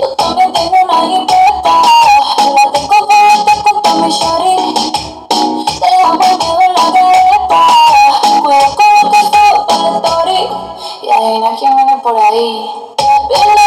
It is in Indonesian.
Yo también Mira quién viene por ahí. Viene